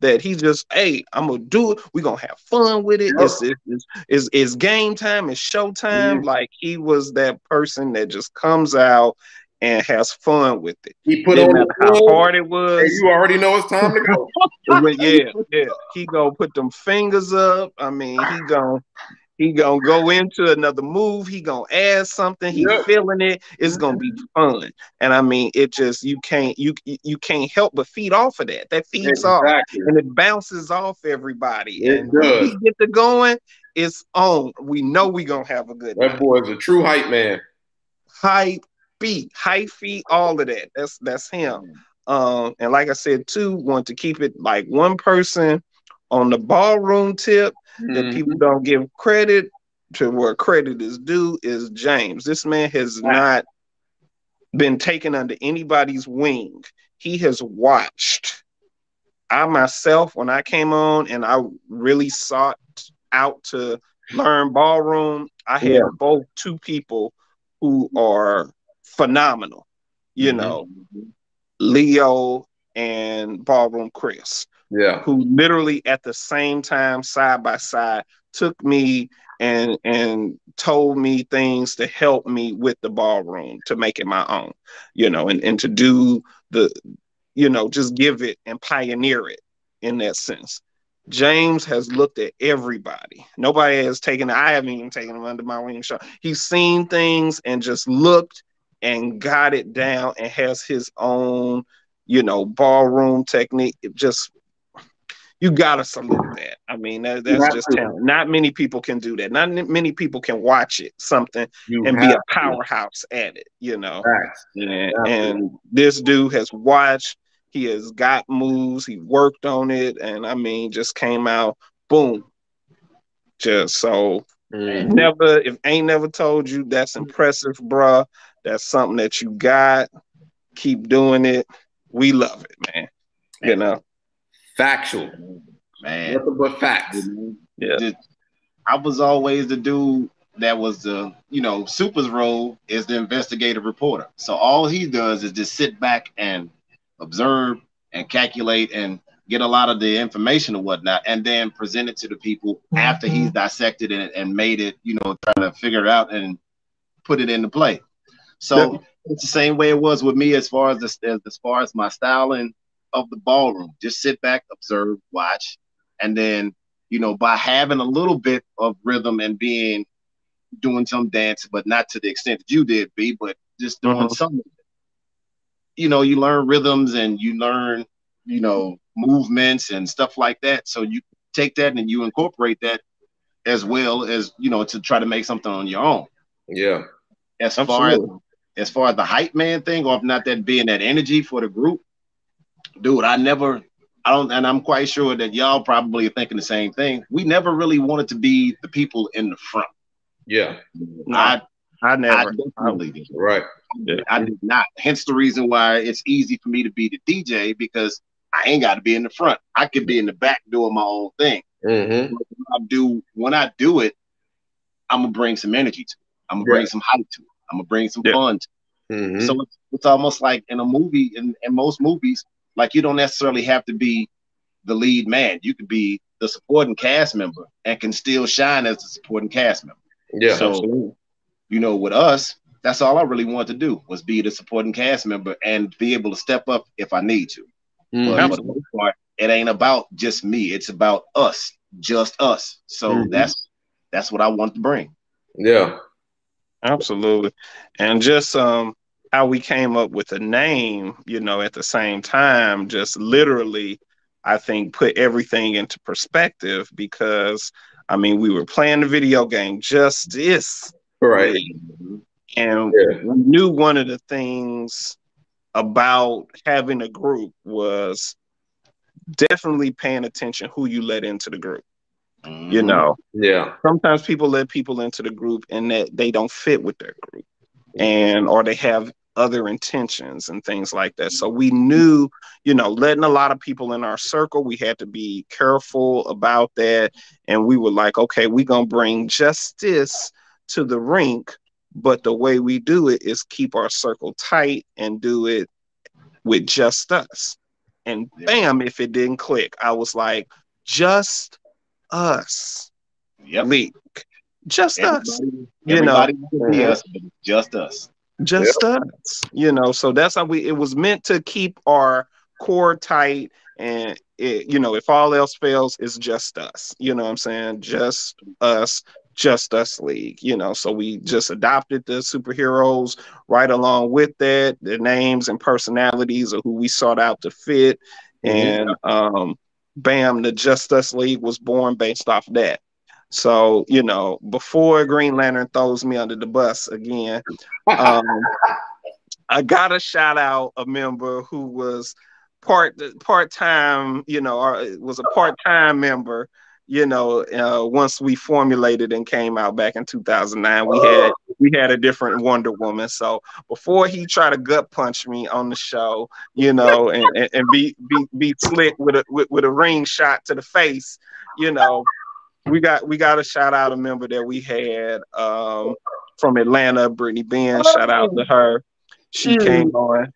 [SPEAKER 2] that he just, hey, I'm gonna do it. We're gonna have fun with it. Yep. It's, it's, it's, it's, game time, it's show time. Mm-hmm. Like he was that person that just comes out and has fun with it.
[SPEAKER 3] He put Didn't on
[SPEAKER 2] how hard it was.
[SPEAKER 3] you already know it's time to go. <laughs>
[SPEAKER 2] yeah, yeah. He gonna put them fingers up. I mean, he gonna he gonna go into another move. He gonna add something. He yep. feeling it. It's gonna be fun. And I mean, it just you can't you you can't help but feed off of that. That feeds exactly. off and it bounces off everybody.
[SPEAKER 3] It
[SPEAKER 2] and
[SPEAKER 3] does.
[SPEAKER 2] we get to going, it's on. We know we gonna have a good.
[SPEAKER 3] That
[SPEAKER 2] night.
[SPEAKER 3] boy is a true hype man.
[SPEAKER 2] Hype beat, hype feet, all of that. That's that's him. Um, and like I said, too, want to keep it like one person on the ballroom tip mm-hmm. that people don't give credit to where credit is due is James. This man has not been taken under anybody's wing. He has watched. I myself, when I came on and I really sought out to learn ballroom, I had yeah. both two people who are phenomenal. You mm-hmm. know, Leo and Ballroom Chris
[SPEAKER 3] yeah,
[SPEAKER 2] who literally at the same time, side by side, took me and and told me things to help me with the ballroom to make it my own, you know, and, and to do the, you know, just give it and pioneer it in that sense. James has looked at everybody. Nobody has taken, I haven't even taken him under my wing. He's seen things and just looked and got it down and has his own, you know, ballroom technique. Just you gotta salute that. I mean, that, that's just talent. Not many people can do that. Not many people can watch it something you and be a powerhouse to. at it. You know, and, and this dude has watched. He has got moves. He worked on it, and I mean, just came out boom. Just so mm. never if ain't never told you that's impressive, bruh. That's something that you got. Keep doing it. We love it, man. You know.
[SPEAKER 3] Factual.
[SPEAKER 4] Man.
[SPEAKER 3] Nothing but facts.
[SPEAKER 2] Yeah.
[SPEAKER 4] I was always the dude that was the, you know, Super's role is the investigative reporter. So all he does is just sit back and observe and calculate and get a lot of the information and whatnot, and then present it to the people after he's mm-hmm. dissected it and made it, you know, trying to figure it out and put it into play. So it's the same way it was with me as far as the, as, as far as my styling of the ballroom. Just sit back, observe, watch, and then you know by having a little bit of rhythm and being doing some dance, but not to the extent that you did, B, but just doing uh-huh. some. You know, you learn rhythms and you learn, you know, movements and stuff like that. So you take that and you incorporate that as well as you know to try to make something on your own.
[SPEAKER 3] Yeah.
[SPEAKER 4] As Absolutely. far as as far as the hype man thing, or if not that being that energy for the group, dude, I never, I don't, and I'm quite sure that y'all probably are thinking the same thing. We never really wanted to be the people in the front.
[SPEAKER 3] Yeah.
[SPEAKER 2] I, I never. I
[SPEAKER 4] definitely did.
[SPEAKER 3] Right.
[SPEAKER 4] I did not. Hence the reason why it's easy for me to be the DJ because I ain't got to be in the front. I could be in the back doing my own thing.
[SPEAKER 3] Mm-hmm.
[SPEAKER 4] I do when I do it, I'm gonna bring some energy to it. I'm gonna yeah. bring some hype to it. I'm gonna bring some yeah. fun. To it. Mm-hmm. So it's, it's almost like in a movie, in, in most movies, like you don't necessarily have to be the lead man. You could be the supporting cast member and can still shine as a supporting cast member.
[SPEAKER 3] Yeah.
[SPEAKER 4] So, absolutely. you know, with us, that's all I really wanted to do was be the supporting cast member and be able to step up if I need to. Mm, but for the most part, it ain't about just me. It's about us, just us. So mm-hmm. that's that's what I want to bring.
[SPEAKER 3] Yeah.
[SPEAKER 2] Absolutely. And just um how we came up with a name, you know, at the same time, just literally, I think, put everything into perspective because, I mean, we were playing the video game Justice.
[SPEAKER 3] Right.
[SPEAKER 2] And yeah. we knew one of the things about having a group was definitely paying attention who you let into the group. Mm-hmm. You know,
[SPEAKER 3] yeah.
[SPEAKER 2] Sometimes people let people into the group and that they don't fit with their group and or they have other intentions and things like that. So we mm-hmm. knew, you know, letting a lot of people in our circle, we had to be careful about that. And we were like, okay, we're going to bring justice to the rink. But the way we do it is keep our circle tight and do it with just us. And bam, if it didn't click, I was like, just us.
[SPEAKER 4] Yep.
[SPEAKER 2] Leak. Just everybody, us.
[SPEAKER 4] You know, us, just us
[SPEAKER 2] just yep. us you know so that's how we it was meant to keep our core tight and it, you know if all else fails it's just us you know what i'm saying just us just us league you know so we just adopted the superheroes right along with that the names and personalities of who we sought out to fit mm-hmm. and um bam the just us league was born based off that so, you know, before Green Lantern throws me under the bus again, um, <laughs> I got to shout out a member who was part part time, you know, or was a part time member. You know, uh, once we formulated and came out back in 2009, we had we had a different Wonder Woman. So before he tried to gut punch me on the show, you know, and, and, and be be be slick with a with, with a ring shot to the face, you know, we got we got a shout out a member that we had um, from Atlanta, Brittany Ben. Shout out to her. She mm. came on.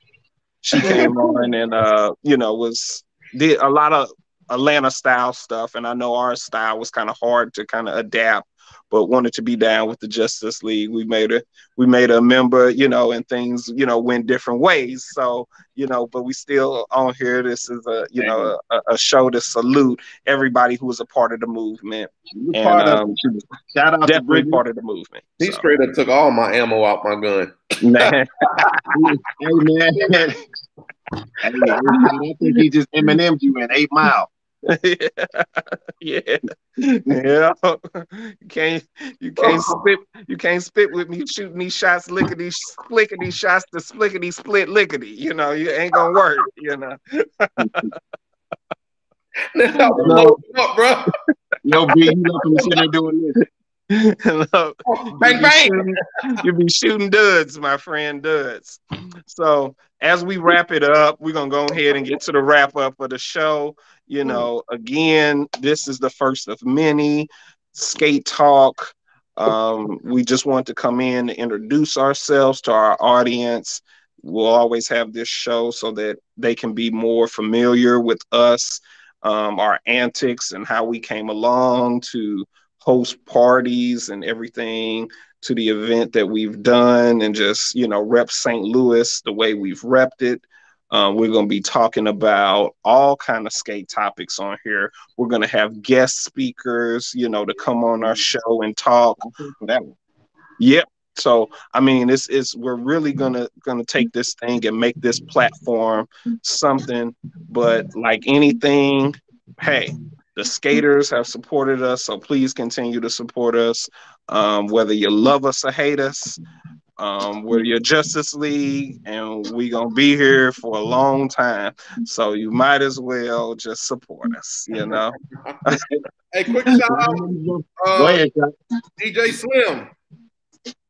[SPEAKER 2] She came on and uh, you know was did a lot of Atlanta style stuff, and I know our style was kind of hard to kind of adapt but wanted to be down with the JustUs League. We made a we made a member, you know, and things, you know, went different ways. So, you know, but we still on here. This is a you know a, a show to salute everybody who was a part of the movement. And um, shout out definitely part of the movement.
[SPEAKER 3] He so. straight up took all my ammo out my gun.
[SPEAKER 4] Man. <laughs> hey man. Hey, I think he just Eminem you in eight mile. <laughs>
[SPEAKER 2] yeah, yeah. You can't, you can't oh. spit, you can't spit with me shooting these shots, lickety, flickety shots, the splickety split lickety. You know, you ain't gonna work. You know. <laughs>
[SPEAKER 3] no, up, bro.
[SPEAKER 4] Yo, B, you know from sitting doing this.
[SPEAKER 2] Look, bang bang. Shooting, you be shooting duds, my friend, duds. So as we wrap it up, we're gonna go ahead and get to the wrap up of the show. You hmm. know, again, this is the first of many skate talk. Um, we just want to come in and introduce ourselves to our audience. We'll always have this show so that they can be more familiar with us, um, our antics, and how we came along to host parties and everything to the event that we've done and just you know rep st louis the way we've repped it um, we're going to be talking about all kind of skate topics on here. We're going to have guest speakers, you know, to come on our mm-hmm. show and talk. Mm-hmm. That, Yep. So I mean, it's it's we're really gonna gonna take this thing and make this platform mm-hmm. something. But like anything, hey, the skaters have supported us, so please continue to support us. Um, whether you love us or hate us, um, we're your JustUs League, and we're gonna be here for a long time. So you might as well just support us, you know.
[SPEAKER 3] hey, quick shout out, uh, ahead, DJ Slim,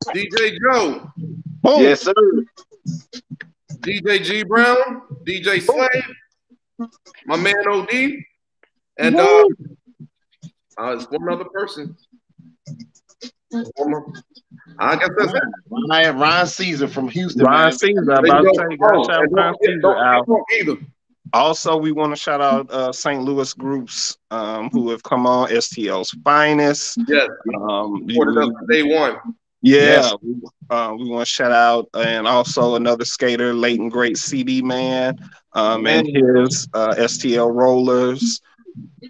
[SPEAKER 3] DJ Joe,
[SPEAKER 4] Boom. yes sir,
[SPEAKER 3] DJ G Brown, DJ Slave, my man OD, and uh, uh, it's one other person. I guess that's it.
[SPEAKER 4] Ryan, Ryan Caesar from Houston.
[SPEAKER 2] Ryan man. Caesar. I'm about to tell you, gotta shout Ryan Caesar out. Also, we want to shout out uh, St. Louis groups um, who have come on, STL's finest.
[SPEAKER 3] Yes. Um, day one.
[SPEAKER 2] Yeah, yes. we, uh, we want to shout out and also another skater, Leighton Great CD Man, um, and his uh, STL rollers.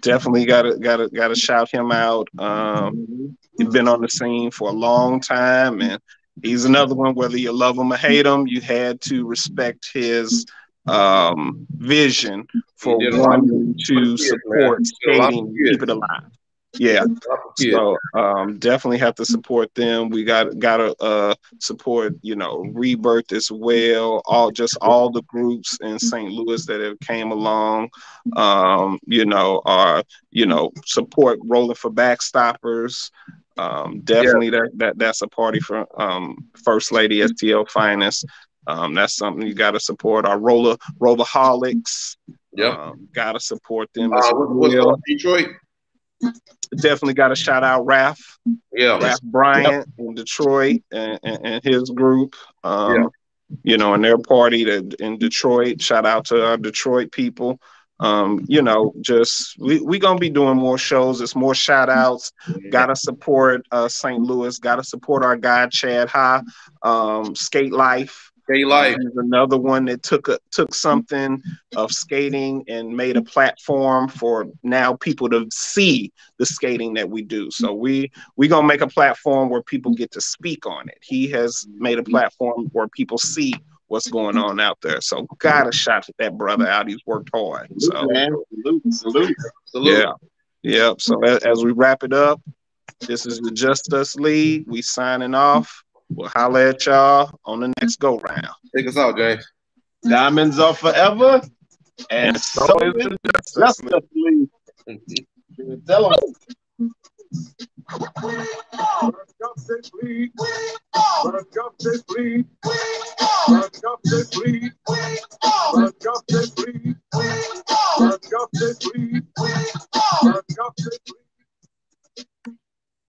[SPEAKER 2] Definitely got to got to got to shout him out. Um, He's been on the scene for a long time, and he's another one. Whether you love him or hate him, you had to respect his um, vision for wanting to support skating, keep it alive. Yeah, so um, definitely have to support them. We got got to uh, support, you know, Rebirth as well. All just all the groups in St. Louis that have came along. Um, you know, are you know support Rolling for Backstoppers. Um, definitely yeah. that, that that's a party for um, First Lady STL Finest. Um, that's something you got to support. Our roller rollerholics.
[SPEAKER 3] Yeah, um,
[SPEAKER 2] got to support them.
[SPEAKER 3] Uh, what's well. Detroit?
[SPEAKER 2] Definitely got to shout out Raph.
[SPEAKER 3] Yeah,
[SPEAKER 2] Raph Bryant in Detroit and, and, and his group. Um, yeah. You know, and their party to, in Detroit. Shout out to our Detroit people um, you know, just we we gonna be doing more shows. It's more shout outs. Gotta support uh St. Louis, gotta support our guy Chad High, um, Skate Life.
[SPEAKER 3] Skate Life
[SPEAKER 2] is another one that took a took something of skating and made a platform for now people to see the skating that we do. So we we gonna make a platform where people get to speak on it. He has made a platform where people see what's going on out there. So gotta shout that brother out. He's worked hard. So
[SPEAKER 4] salute, salute,
[SPEAKER 2] salute. Yeah. Yeah. So as, as, we wrap it up, this is the JustUs League. We signing off. We'll holler at y'all on the next go round.
[SPEAKER 3] Take us out, Jay.
[SPEAKER 4] Diamonds are forever, and so is the JustUs League. Tell them. We are the JustUs League. We
[SPEAKER 1] are the JustUs League. We are the JustUs League. We are the JustUs League. We are the JustUs League. We are the JustUs
[SPEAKER 4] League.